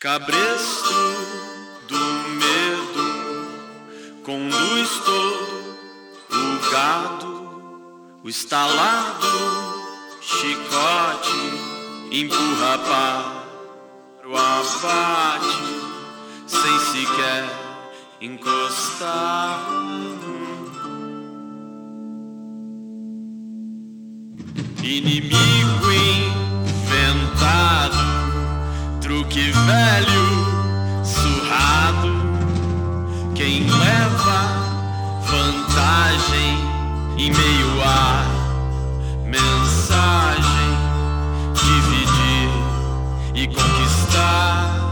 Cabresto do medo conduz todo o gado, o estalado chicote empurra para o abate sem sequer encostar. Inimigo inventado truque velho, surrado. Quem leva vantagem em meio à mensagem, dividir e conquistar.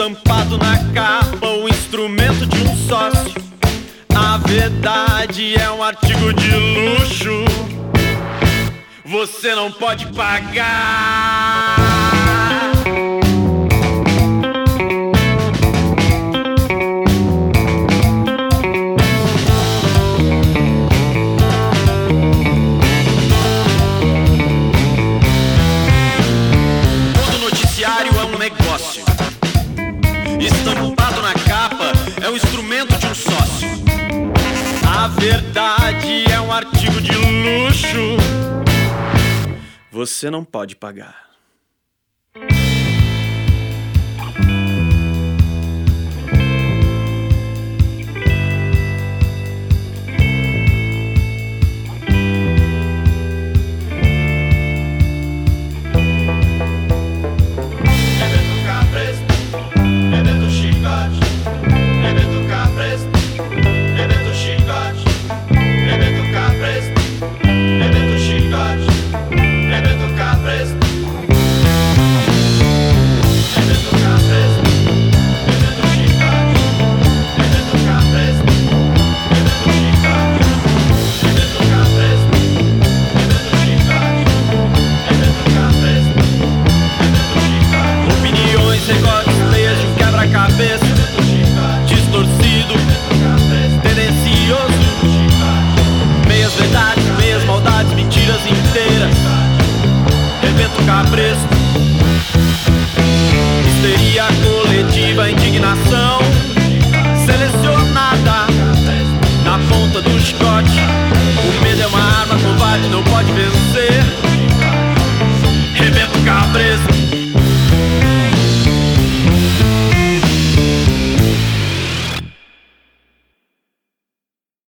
Estampado na capa, o instrumento de um sócio. A verdade é um artigo de luxo. Você não pode pagar. É um instrumento de um sócio. A verdade é um artigo de luxo. Você não pode pagar. imaginação selecionada na ponta do escote. O medo é uma arma covarde, não pode vencer. Rebento cabresto.